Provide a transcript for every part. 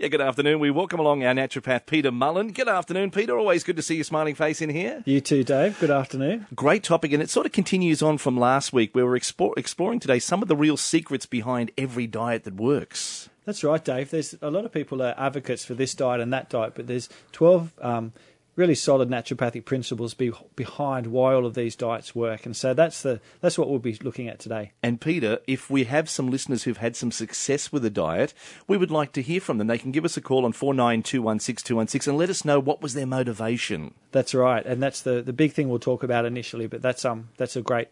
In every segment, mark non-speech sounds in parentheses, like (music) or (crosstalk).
Yeah, good afternoon. We welcome along our naturopath, Peter Mullen. Good afternoon, Peter. Always good to see your smiling face in here. You too, Dave. Good afternoon. Great topic, and it sort of continues on from last week where we're explore, exploring today some of the real secrets behind every diet that works. That's right, Dave. There's a lot of people are advocates for this diet and that diet, but there's 12 um, really solid naturopathic principles be, behind why all of these diets work. And so that's the that's what we'll be looking at today. And Peter, if we have some listeners who've had some success with a diet, we would like to hear from them. They can give us a call on four nine two one six two one six and let us know what was their motivation. That's right, and that's the, the big thing we'll talk about initially. But that's um that's a great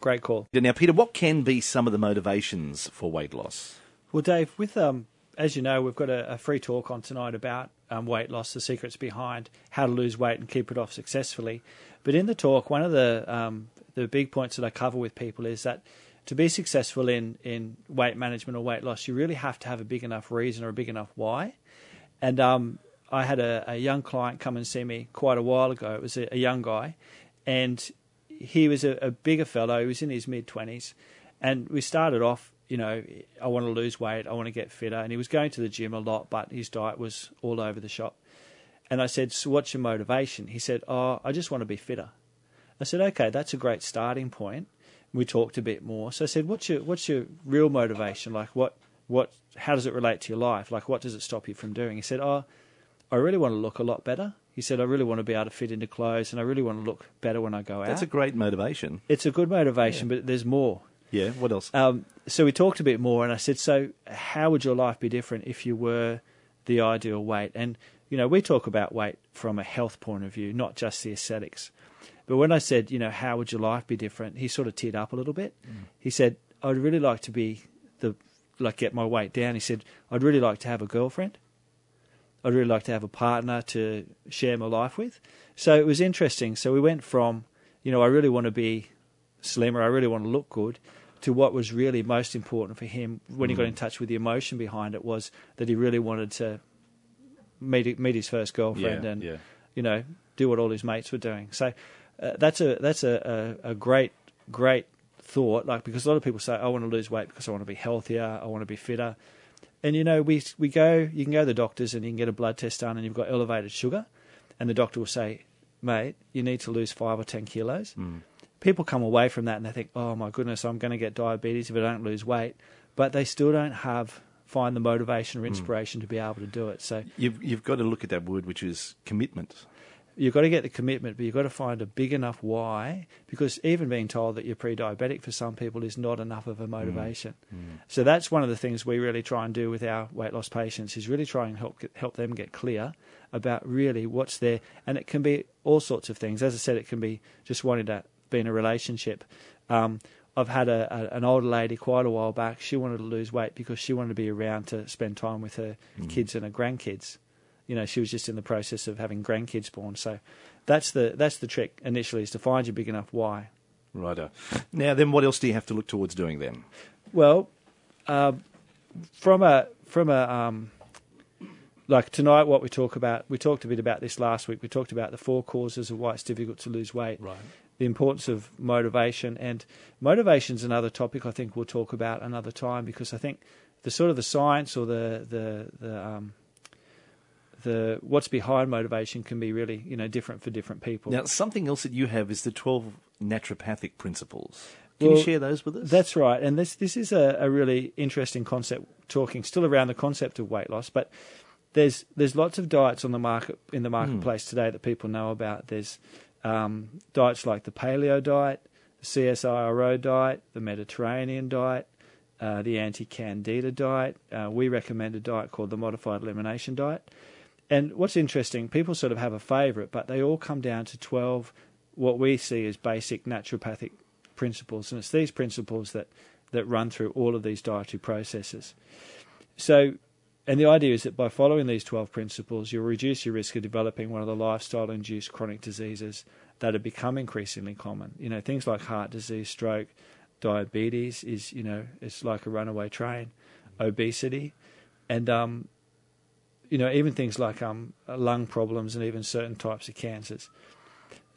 great call. Now, Peter, what can be some of the motivations for weight loss? Well, Dave, with um as you know, we've got a, a free talk on tonight about um, weight loss, the secrets behind how to lose weight and keep it off successfully. But in the talk, one of the um, the big points that I cover with people is that to be successful in, in weight management or weight loss, you really have to have a big enough reason or a big enough why. And um, I had a, a, young client come and see me quite a while ago. It was a, a young guy, and he was a, a bigger fellow. He was in his mid twenties, and we started off you know, I want to lose weight, I want to get fitter. And he was going to the gym a lot, but his diet was all over the shop. And I said, So what's your motivation? He said, Oh, I just want to be fitter. I said, Okay, that's a great starting point. We talked a bit more. So I said, What's your what's your real motivation? Like what what how does it relate to your life? Like what does it stop you from doing? He said, Oh, I really want to look a lot better. He said, I really want to be able to fit into clothes and I really want to look better when I go out. That's a great motivation. It's a good motivation, yeah. but there's more. Yeah, what else? Um, so we talked a bit more, and I said, so how would your life be different if you were the ideal weight? And you know, we talk about weight from a health point of view, not just the aesthetics. But when I said, you know, how would your life be different? He sort of teared up a little bit. Mm. He said, I'd really like to be the like get my weight down. He said, I'd really like to have a girlfriend. I'd really like to have a partner to share my life with. So it was interesting. So we went from, you know, I really want to be slimmer, I really want to look good, to what was really most important for him when mm. he got in mm. touch with the emotion behind it was that he really wanted to meet meet his first girlfriend yeah, and yeah. you know do what all his mates were doing. So uh, that's a that's a, a, a, great great thought. Like because a lot of people say I want to lose weight because I want to be healthier, I want to be fitter, and you know we we go you can go to the doctors and you can get a blood test done and you've got elevated sugar, and the doctor will say, mate, you need to lose five or ten kilos. Mm people come away from that and they think, oh my goodness, I'm going to get diabetes if I don't lose weight, but they still don't have find the motivation or hmm. inspiration mm. to be able to do it. So you've you've got to look at that word, which is commitment. You've got to get the commitment, but you've got to find a big enough why, because even being told that you're pre-diabetic for some people is not enough of a hmm. motivation. Mm. Mm. So that's one of the things we really try and do with our weight loss patients is really try and help help them get clear about really what's there, and it can be all sorts of things. As I said, it can be just wanting to be in a relationship. Um, I've had a, a, an older lady quite a while back. She wanted to lose weight because she wanted to be around to spend time with her mm. kids and her grandkids. You know, she was just in the process of having grandkids born. So that's the that's the trick initially is to find your big enough why. Righto. Now, then, what else do you have to look towards doing then? Well, uh, from a from a um, like tonight, what we talk about, we talked a bit about this last week. We talked about the four causes of why it's difficult to lose weight. Right the importance of motivation. And motivation is another topic I think we'll talk about another time because I think the sort of the science or the the the um, the what's behind motivation can be really you know different for different people. Now, something else that you have is the twelve naturopathic principles. Can well, you share those with us? That's right, and this this is a, a really interesting concept. Talking still around the concept of weight loss, but there's there's lots of diets on the market in the hmm. marketplace mm. today that people know about. There's um, diets like the paleo diet, the CSIRO diet, the Mediterranean diet, uh, the anti candida diet. Uh, we recommend a diet called the modified elimination diet. And what's interesting, people sort of have a favourite, but they all come down to 12 what we see as basic naturopathic principles. And it's these principles that, that run through all of these dietary processes. So and the idea is that by following these 12 principles, you'll reduce your risk of developing one of the lifestyle induced chronic diseases that have become increasingly common. You know, things like heart disease, stroke, diabetes is, you know, it's like a runaway train, obesity, and, um, you know, even things like um, lung problems and even certain types of cancers.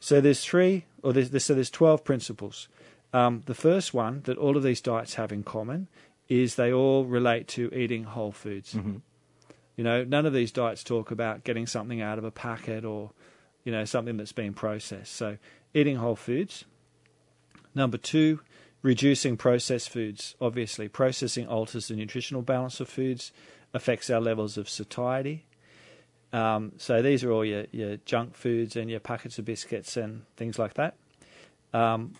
So there's three, or there's, so there's 12 principles. Um, the first one that all of these diets have in common is they all relate to eating whole foods. Mm-hmm. You know, none of these diets talk about getting something out of a packet or, you know, something that's been processed. So eating whole foods. Number two, reducing processed foods. Obviously, processing alters the nutritional balance of foods, affects our levels of satiety. Um, so these are all your, your junk foods and your packets of biscuits and things like that. Um,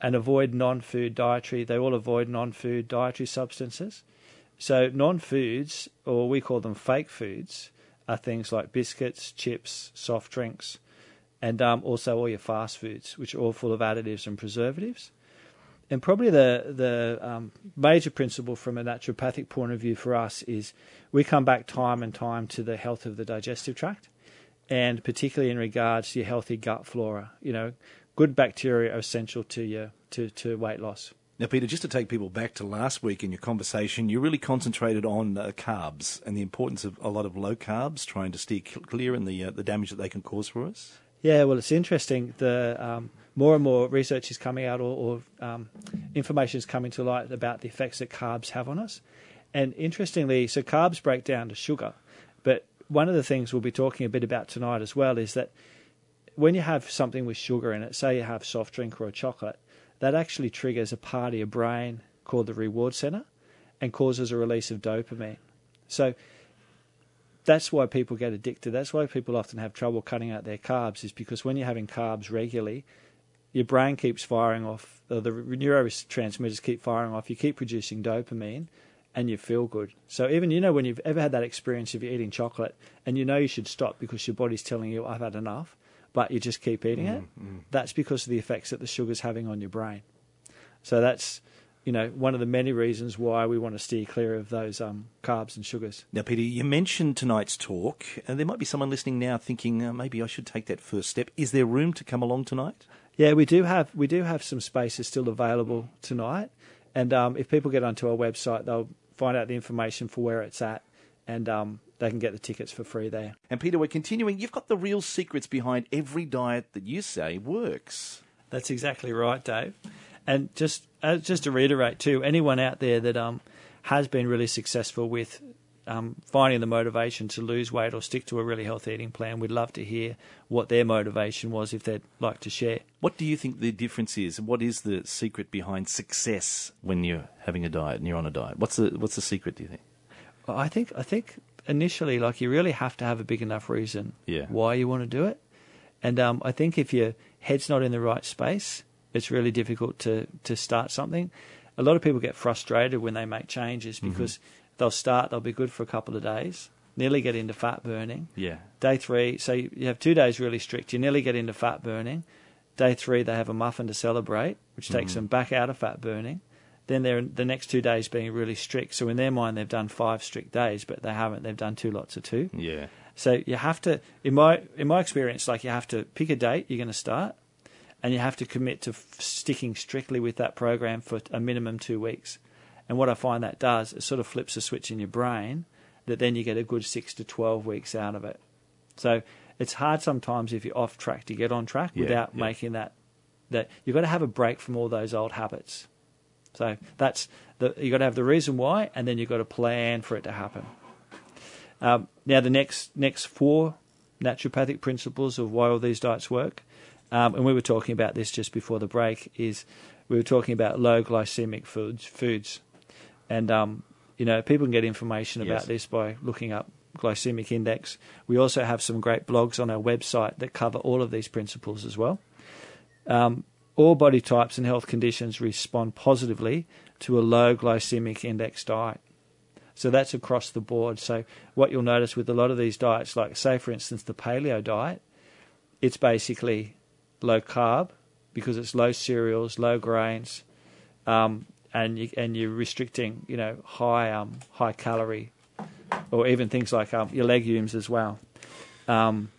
and avoid non-food dietary. They all avoid non-food dietary substances. So non-foods, or we call them fake foods, are things like biscuits, chips, soft drinks, and um, also all your fast foods, which are all full of additives and preservatives. And probably the the um, major principle from a naturopathic point of view for us is we come back time and time to the health of the digestive tract, and particularly in regards to your healthy gut flora. You know, good bacteria are essential to your to, to weight loss. Now, Peter, just to take people back to last week in your conversation, you really concentrated on uh, carbs and the importance of a lot of low carbs, trying to steer clear and the uh, the damage that they can cause for us. Yeah, well, it's interesting. The um, more and more research is coming out, or, or um, information is coming to light about the effects that carbs have on us. And interestingly, so carbs break down to sugar, but one of the things we'll be talking a bit about tonight as well is that when you have something with sugar in it, say you have soft drink or a chocolate, that actually triggers a part of your brain called the reward center and causes a release of dopamine. So that's why people get addicted. That's why people often have trouble cutting out their carbs, is because when you're having carbs regularly, your brain keeps firing off, the neurotransmitters keep firing off, you keep producing dopamine, and you feel good. So even you know when you've ever had that experience of you eating chocolate and you know you should stop because your body's telling you I've had enough, but you just keep eating mm, it. Mm. That's because of the effects that the sugar's having on your brain. So that's you know one of the many reasons why we want to steer clear of those um, carbs and sugars. Now, Peter, you mentioned tonight's talk, and there might be someone listening now thinking uh, maybe I should take that first step. Is there room to come along tonight? Yeah, we do have we do have some spaces still available tonight, and um, if people get onto our website, they'll find out the information for where it's at, and um, they can get the tickets for free there. And Peter, we're continuing. You've got the real secrets behind every diet that you say works. That's exactly right, Dave. And just uh, just to reiterate too, anyone out there that um, has been really successful with um, finding the motivation to lose weight or stick to a really healthy eating plan, we'd love to hear what their motivation was if they'd like to share. What do you think the difference is? What is the secret behind success when you're having a diet and you're on a diet? What's the what's the secret? Do you think? I think I think initially, like you really have to have a big enough reason yeah. why you want to do it, and um, I think if your head's not in the right space, it's really difficult to to start something. A lot of people get frustrated when they make changes mm-hmm. because. Mm-hmm They'll start, they'll be good for a couple of days, nearly get into fat burning. Yeah. Day three, so you have two days really strict, you nearly get into fat burning. Day three, they have a muffin to celebrate, which takes mm. them back out of fat burning. Then they're the next two days being really strict. So in their mind, they've done five strict days, but they haven't. They've done two lots of two. Yeah. So you have to, in my in my experience, like you have to pick a date you're going to start, and you have to commit to f- sticking strictly with that program for a minimum two weeks. And what I find that does, it sort of flips a switch in your brain that then you get a good six to 12 weeks out of it. So it's hard sometimes if you're off track to get on track yeah, without yeah. making that, that you've got to have a break from all those old habits. So that's the, you've got to have the reason why, and then you've got to plan for it to happen. Um, now, the next next four naturopathic principles of why all these diets work, um, and we were talking about this just before the break, is we were talking about low glycemic foods. Foods. And um, you know, people can get information about yes. this by looking up glycemic index. We also have some great blogs on our website that cover all of these principles as well. Um, all body types and health conditions respond positively to a low glycemic index diet. So that's across the board. So what you'll notice with a lot of these diets, like say for instance the paleo diet, it's basically low carb because it's low cereals, low grains, um, and you, and you're restricting, you know, high um, high calorie, or even things like um, your legumes as well. Um,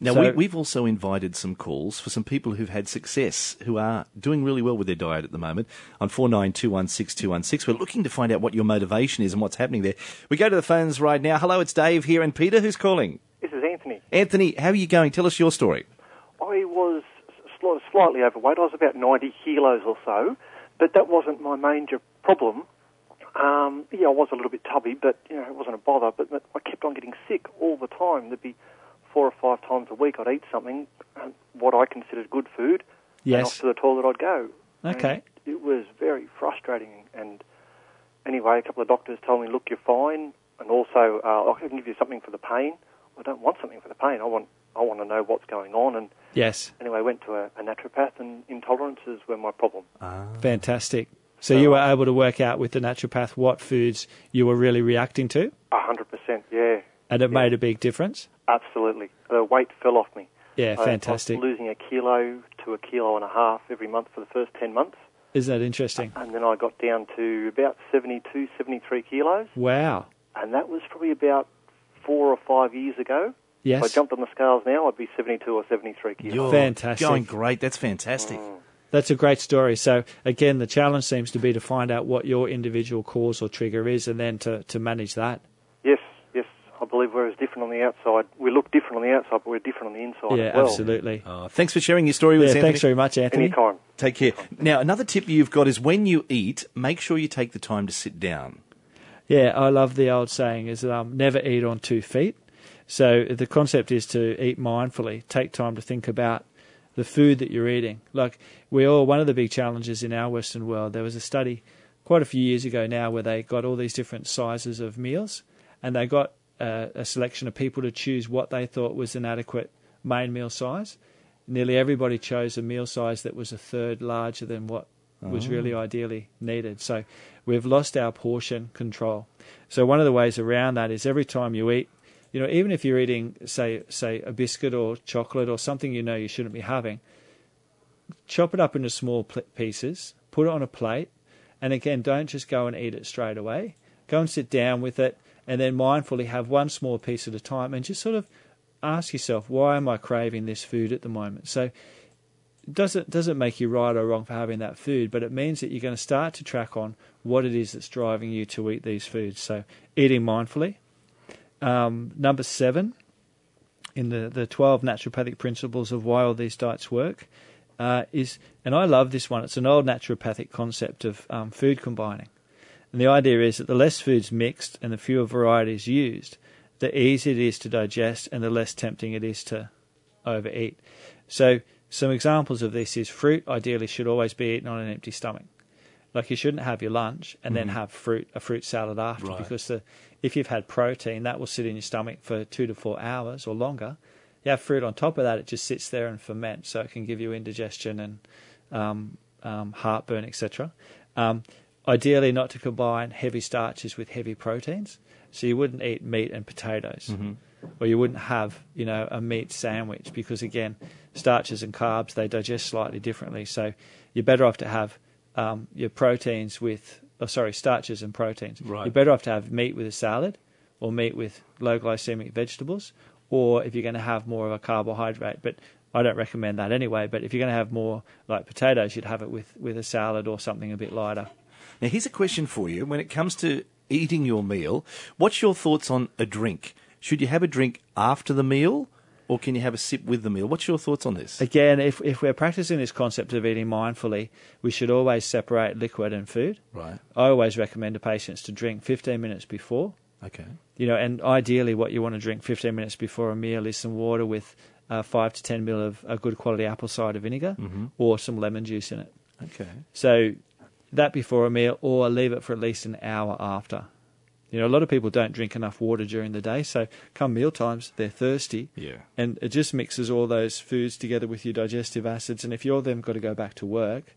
now so, we, have also invited some calls for some people who've had success, who are doing really well with their diet at the moment. On four nine two one six two one six, we're looking to find out what your motivation is and what's happening there. We go to the phones right now. Hello, it's Dave here, and Peter, who's calling? This is Anthony. Anthony, how are you going? Tell us your story. I was slightly overweight. I was about ninety kilos or so but that wasn't my major problem. Um, yeah, I was a little bit tubby, but you know it wasn't a bother. But, but I kept on getting sick all the time. There'd be four or five times a week I'd eat something, uh, what I considered good food, and off Yes. to the toilet I'd go. Okay. And it was very frustrating. And anyway, a couple of doctors told me, "Look, you're fine," and also uh, I can give you something for the pain. I don't want something for the pain. I want I want to know what's going on. And Yes. anyway, I went to a, a naturopath, and intolerances were my problem. Ah. Fantastic. So you were able to work out with the naturopath what foods you were really reacting to, A hundred percent, yeah, and it made a big difference. absolutely. The weight fell off me. Yeah, fantastic. I was losing a kilo to a kilo and a half every month for the first 10 months. Isn't that interesting? And then I got down to about 72, 73 kilos. Wow. And that was probably about four or five years ago. Yes. If I jumped on the scales now, I'd be 72 or 73 kilos. You're Fantastic. Going great. That's fantastic. Mm. That's a great story. So again, the challenge seems to be to find out what your individual cause or trigger is, and then to, to manage that. Yes, yes. I believe we're different on the outside. We look different on the outside, but we're different on the inside yeah, as well. absolutely. Oh, thanks for sharing your story with Yeah, us, Anthony. thanks very much, Anthony. Anytime. Take care. Now, another tip you've got is when you eat, make sure you take the time to sit down. Yeah, I love the old saying is that um, never eat on two feet. So the concept is to eat mindfully, take time to think about the food that you're eating. Like we all, one of the big challenges in our Western world, there was a study quite a few years ago now where they got all these different sizes of meals and they got uh, a selection of people to choose what they thought was an adequate main meal size. Nearly everybody chose a meal size that was a third larger than what was really ideally needed. So we've lost our portion control. So one of the ways around that is every time you eat, you know, even if you're eating, say, say a biscuit or chocolate or something you know you shouldn't be having, chop it up into small pieces, put it on a plate, and again, don't just go and eat it straight away. Go and sit down with it, and then mindfully have one small piece at a time, and just sort of ask yourself, why am I craving this food at the moment? So doesn't doesn't make you right or wrong for having that food, but it means that you're going to start to track on what it is that's driving you to eat these foods. So eating mindfully. Um, number seven in the the twelve naturopathic principles of why all these diets work uh, is, and I love this one. It's an old naturopathic concept of um, food combining, and the idea is that the less foods mixed and the fewer varieties used, the easier it is to digest and the less tempting it is to overeat. So some examples of this is fruit ideally should always be eaten on an empty stomach. Like you shouldn't have your lunch and then have fruit a fruit salad after Right. because the if you've had protein that will sit in your stomach for two to four hours or longer. You have fruit on top of that, it just sits there and ferments, so it can give you indigestion and um, um, heartburn, etc. Um, ideally, not to combine heavy starches with heavy proteins. So you wouldn't eat meat and potatoes, or you wouldn't have you know a meat sandwich because again, starches and carbs they digest slightly differently. So you're better off to have um, your proteins with, oh, sorry, starches and proteins. Right. You're better off to have meat with a salad, or meat with low glycemic vegetables, or if you're going to have more of a carbohydrate, but I don't recommend that anyway. But if you're going to have more like potatoes, you'd have it with, with a salad or something a bit lighter. Now, here's a question for you. When it comes to eating your meal, what's your thoughts on a drink? Should you have a drink after the meal, or can you have a sip with the meal? What's your thoughts on this? Again, if if we're practicing this concept of eating mindfully, we should always separate liquid and food. Right. I always recommend to patients to drink 15 minutes before. Okay. You know, and ideally, what you want to drink 15 minutes before a meal is some water with uh, five to 10 ml of a good quality apple cider vinegar or some lemon juice in it. Okay. So that before a meal, or leave it for at least an hour after. You know, a lot of people don't drink enough water during the day, so come meal times, they're thirsty, Yeah. and it just mixes all those foods together with your digestive acids. And if you're then got to go back to work,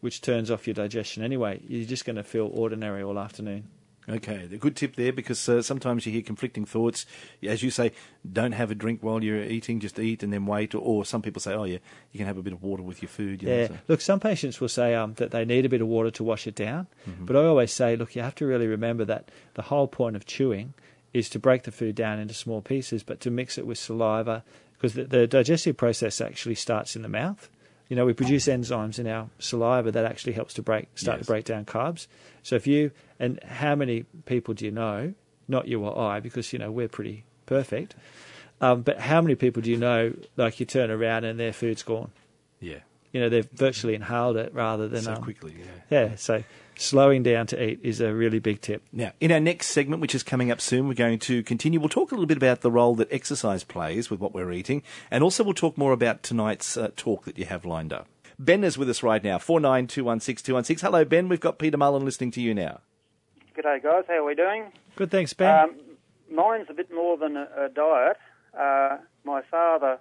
which turns off your digestion anyway, you're just going to feel ordinary all afternoon. Okay, a good tip there because uh, sometimes you hear conflicting thoughts. As you say, don't have a drink while you're eating, just eat and then wait. Or, or some people say, oh, yeah, you can have a bit of water with your food. You know, Yeah. so- Look, some patients will say um, that they need a bit of water to wash it down. But I always say, look, you have to really remember that the whole point of chewing is to break the food down into small pieces, but to mix it with saliva because the, the digestive process actually starts in the mouth. You know, we produce enzymes in our saliva that actually helps to break start Yes. to break down carbs. So if you and how many people do you know? Not you or I, because you know we're pretty perfect. Um, but how many people do you know? Like you turn around and their food's gone yeah. you know they've virtually inhaled it rather than So um, quickly, yeah. yeah so slowing down to eat is a really big tip. Now, in our next segment, which is coming up soon, we're going to continue. We'll talk a little bit about the role that exercise plays with what we're eating, and also we'll talk more about tonight's uh, talk that you have lined up. Ben is with us right now, 49216216. Hello, Ben. We've got Peter Mullen listening to you now. G'day, guys. How are we doing? Good, thanks, Ben. Um, mine's a bit more than a, a diet. Uh, my father,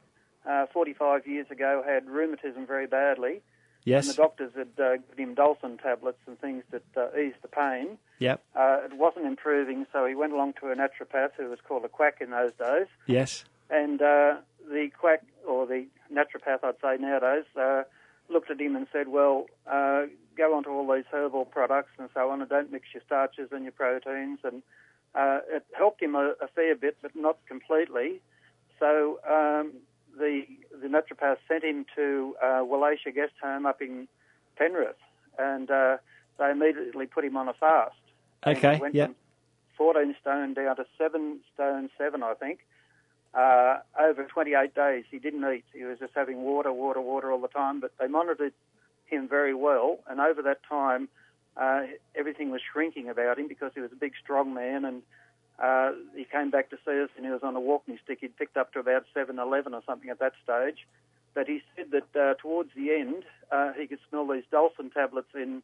uh, 45 years ago, had rheumatism very badly Yes. And the doctors had uh, given him Dulcin tablets and things that uh, eased the pain. Yep. Uh, it wasn't improving, so he went along to a naturopath who was called a quack in those days. Yes. And uh, the quack, or the naturopath, I'd say nowadays, uh, looked at him and said, "Well, uh, go on to all these herbal products and so on, and don't mix your starches and your proteins." And uh, it helped him a, a fair bit, but not completely. So um, the the naturopath sent him to uh, Wallacia Guest Home up in Penrith, and uh, they immediately put him on a fast. Okay. Went yep. from 14 stone down to seven stone seven, I think. Uh, over 28 days, he didn't eat. He was just having water, water, water all the time. But they monitored him very well, and over that time, uh, everything was shrinking about him because he was a big, strong man, and uh, he came back to see us and he was on a walking stick. He'd picked up to about 7 Eleven or something at that stage. But he said that uh, towards the end, uh, he could smell these Dulcin tablets in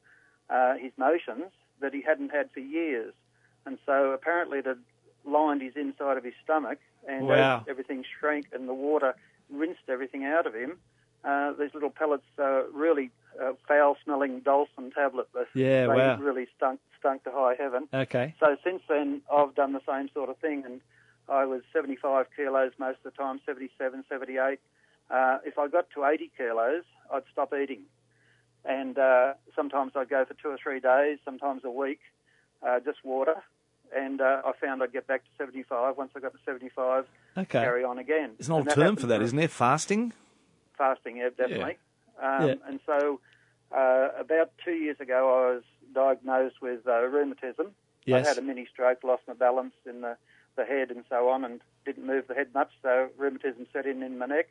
uh, his motions that he hadn't had for years. And so apparently it had lined his inside of his stomach and wow. everything shrank and the water rinsed everything out of him. Uh, these little pellets, uh, really uh, foul-smelling Dulcin tablet. Yeah, they wow. really stunk stunk to high heaven. Okay. So since then, I've done the same sort of thing, and I was 75 kilos most of the time, 77, 78. Uh, if I got to 80 kilos, I'd stop eating, and uh, sometimes I'd go for two or three days, sometimes a week, uh, just water. And uh, I found I'd get back to 75. Once I got to 75, okay. carry on again. There's an old term for that, isn't there? Fasting? Fasting, yeah, definitely. Um, yeah. And so uh, about two years ago, I was diagnosed with uh, rheumatism. Yes. I had a mini stroke, lost my balance in the, the head and so on, and didn't move the head much, so rheumatism set in in my neck.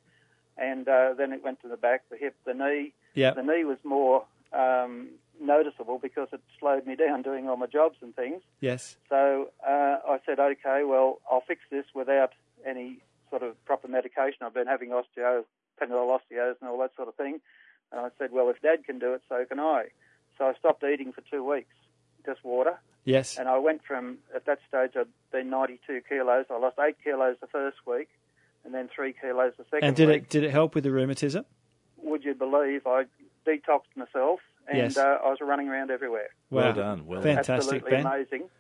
And uh, then it went to the back, the hip, the knee. Yeah. The knee was more um, noticeable because it slowed me down doing all my jobs and things. Yes. So uh, I said, okay, well, I'll fix this without any sort of proper medication. I've been having osteo, Panadol osteos and all that sort of thing. And I said, well, if Dad can do it, so can I. So I stopped eating for two weeks, just water. Yes. And I went from, at that stage, I'd been 92 kilos. I lost eight kilos the first week and then three kilos the second and did week. it did it help with the rheumatism? Would you believe I detoxed myself and Yes. uh, I was running around everywhere. Well Wow. done, well done. Fantastic, Absolutely Ben. amazing.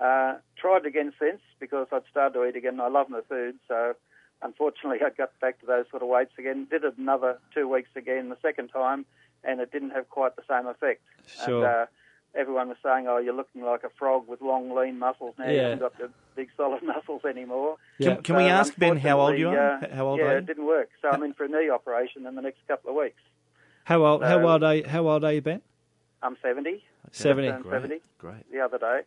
Uh, tried again since because I'd started to eat again. I love my food, so unfortunately I got back to those sort of weights again. Did it another two weeks again the second time, and it didn't have quite the same effect. Sure. And, uh, everyone was saying, "Oh, you're looking like a frog with long, lean muscles now. You haven't got the big, solid (laughs) muscles anymore." Yeah. Can, can we ask Ben how old you are? uh, how old yeah, are you? it didn't work. So I'm in for a knee operation in the next couple of weeks. How old? How old are you, How old are you, Ben? I'm 70. Seventy. turned 70 Great. the other day.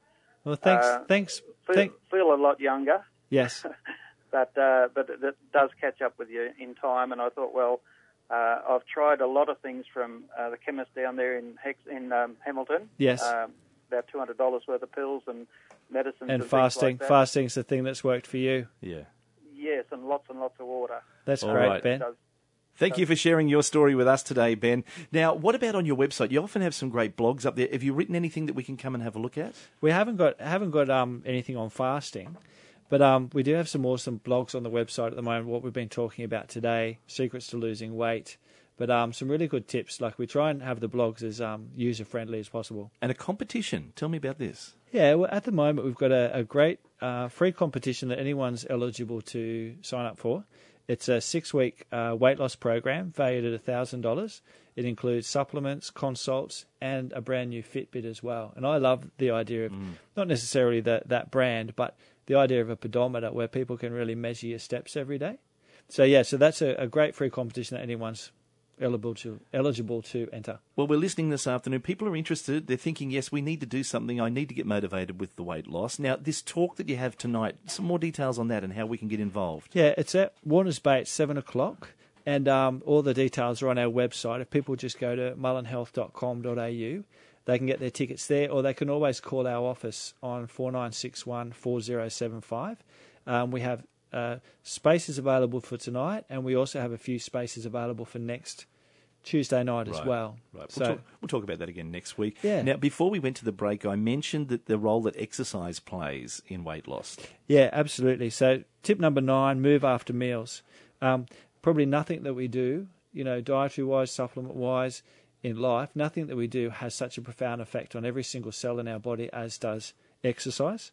Well, thanks. Uh, thanks. Feel, Thank, feel a lot younger. yes. (laughs) but uh, but it, it does catch up with you in time. And I thought, well, uh, I've tried a lot of things from uh, the chemist down there in Hex, in um, Hamilton. Yes. Um, about two hundred dollars worth of pills and medicines And things fasting. Like that. Fasting's the thing that's worked for you. Yeah. Yes, and lots and lots of water. That's All great, right. Ben. Does, Thank you for sharing your story with us today, Ben. Now, what about on your website? You often have some great blogs up there. Have you written anything that we can come and have a look at? We haven't got haven't got um, anything on fasting, but um, we do have some awesome blogs on the website at the moment. What we've been talking about today, secrets to losing weight, but um, some really good tips. Like we try and have the blogs as um, user friendly as possible. And a competition. Tell me about this. Yeah, well, at the moment we've got a, a great uh, free competition that anyone's eligible to sign up for. It's a six-week uh, weight loss program valued at thousand dollars. It includes supplements, consults, and a brand new Fitbit as well. And I love the idea of not necessarily that that brand, but the idea of a pedometer where people can really measure your steps every day. So yeah, so that's a, a great free competition that anyone's eligible to eligible to enter. Well, we're listening this afternoon. People are interested. They're thinking, yes, we need to do something. I need to get motivated with the weight loss. Now, this talk that you have tonight, some more details on that and how we can get involved. Yeah, it's at Warners Bay at seven o'clock, and um, all the details are on our website. If people just go to mullenhealth.com.au, they can get their tickets there, or they can always call our office on four nine six one four zero seven five. Um, we have uh, spaces available for tonight, and we also have a few spaces available for next Tuesday night as Right, well. Right. So We'll, talk, we'll talk about that again next week. Yeah. Now, before we went to the break, I mentioned that the role that exercise plays in weight loss. Yeah, absolutely. So, tip number nine: move after meals. Um, probably nothing that we do, you know, dietary wise, supplement wise, in life, nothing that we do has such a profound effect on every single cell in our body as does exercise.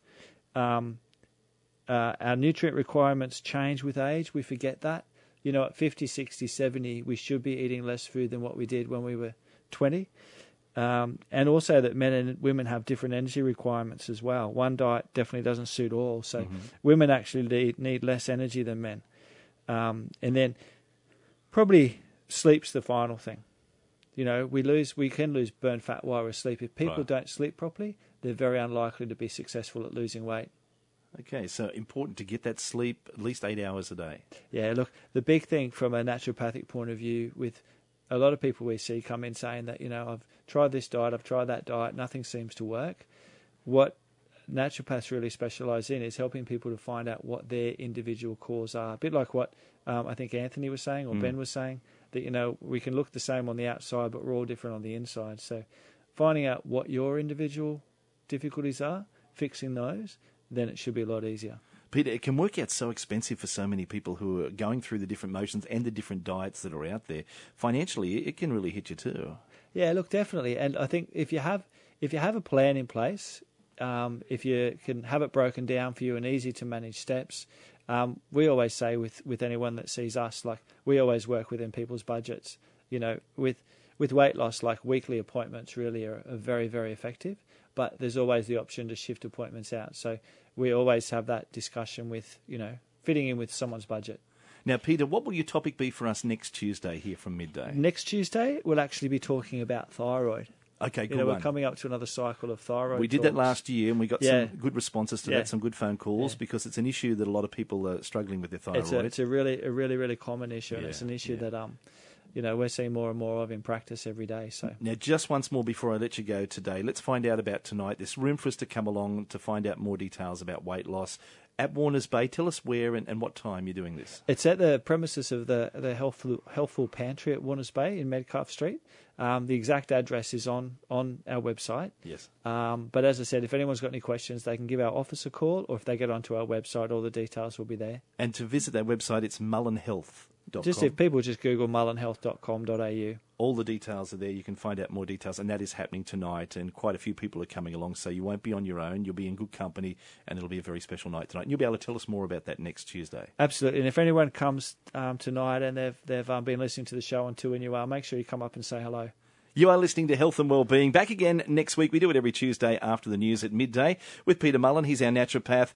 Um, uh, our nutrient requirements change with age. We forget that. You know, at 50, 60, 70, we should be eating less food than what we did when we were 20. Um, and also that men and women have different energy requirements as well. One diet definitely doesn't suit all. So women actually need, need less energy than men. Um, and then probably sleep's the final thing. You know, we lose, we can lose burn fat while we're asleep. If people Right. don't sleep properly, they're very unlikely to be successful at losing weight. Okay, so important to get that sleep at least eight hours a day. Yeah, look, the big thing from a naturopathic point of view with a lot of people we see come in saying that, you know, I've tried this diet, I've tried that diet, nothing seems to work. What naturopaths really specialize in is helping people to find out what their individual cause are. A bit like what um, I think Anthony was saying or Mm. Ben was saying, that, you know, we can look the same on the outside, but we're all different on the inside. So finding out what your individual difficulties are, fixing those, then it should be a lot easier. Peter, it can work out so expensive for so many people who are going through the different motions and the different diets that are out there. Financially, it can really hit you too. Yeah, look, definitely. And I think if you have if you have a plan in place, um, if you can have it broken down for you and easy to manage steps, um, we always say with, with anyone that sees us, like we always work within people's budgets. You know, with with weight loss, like weekly appointments really are, are very very effective. But there's always the option to shift appointments out. So we always have that discussion with you know fitting in with someone's budget. Now, Peter, what will your topic be for us next Tuesday here from midday? Next Tuesday, we'll actually be talking about thyroid. Okay, You good know, we're coming up to another cycle of thyroid. We did that last year, and we got Yeah. some good responses to Yeah. that, some good phone calls, Yeah. because it's an issue that a lot of people are struggling with their thyroid. It's a, it's a really, a really, really common issue, and it's an issue that um, you know, we're seeing more and more of in practice every day. So Now, just once more before I let you go today, let's find out about tonight. There's room for us to come along to find out more details about weight loss at Warners Bay. Tell us where and, and what time you're doing this. it's at the premises of the the healthful healthful pantry at Warners Bay in Medcalf Street. Um, the exact address is on on our website. Yes. Um, but as I said, if anyone's got any questions, they can give our office a call, or if they get onto our website, all the details will be there. And to visit that website, it's mullenhealth.com. Just if people just Google mullenhealth.com.au. All the details are there. You can find out more details, and that is happening tonight. And quite a few people are coming along, so you won't be on your own. You'll be in good company, and it'll be a very special night tonight. And you'll be able to tell us more about that next Tuesday. Absolutely. And if anyone comes um, tonight and they've they've um, been listening to the show on 2NUR, make sure you come up and say hello. You are listening to Health and Wellbeing. Back again next week. We do it every Tuesday after the news at midday with Peter Mullen. He's our naturopath.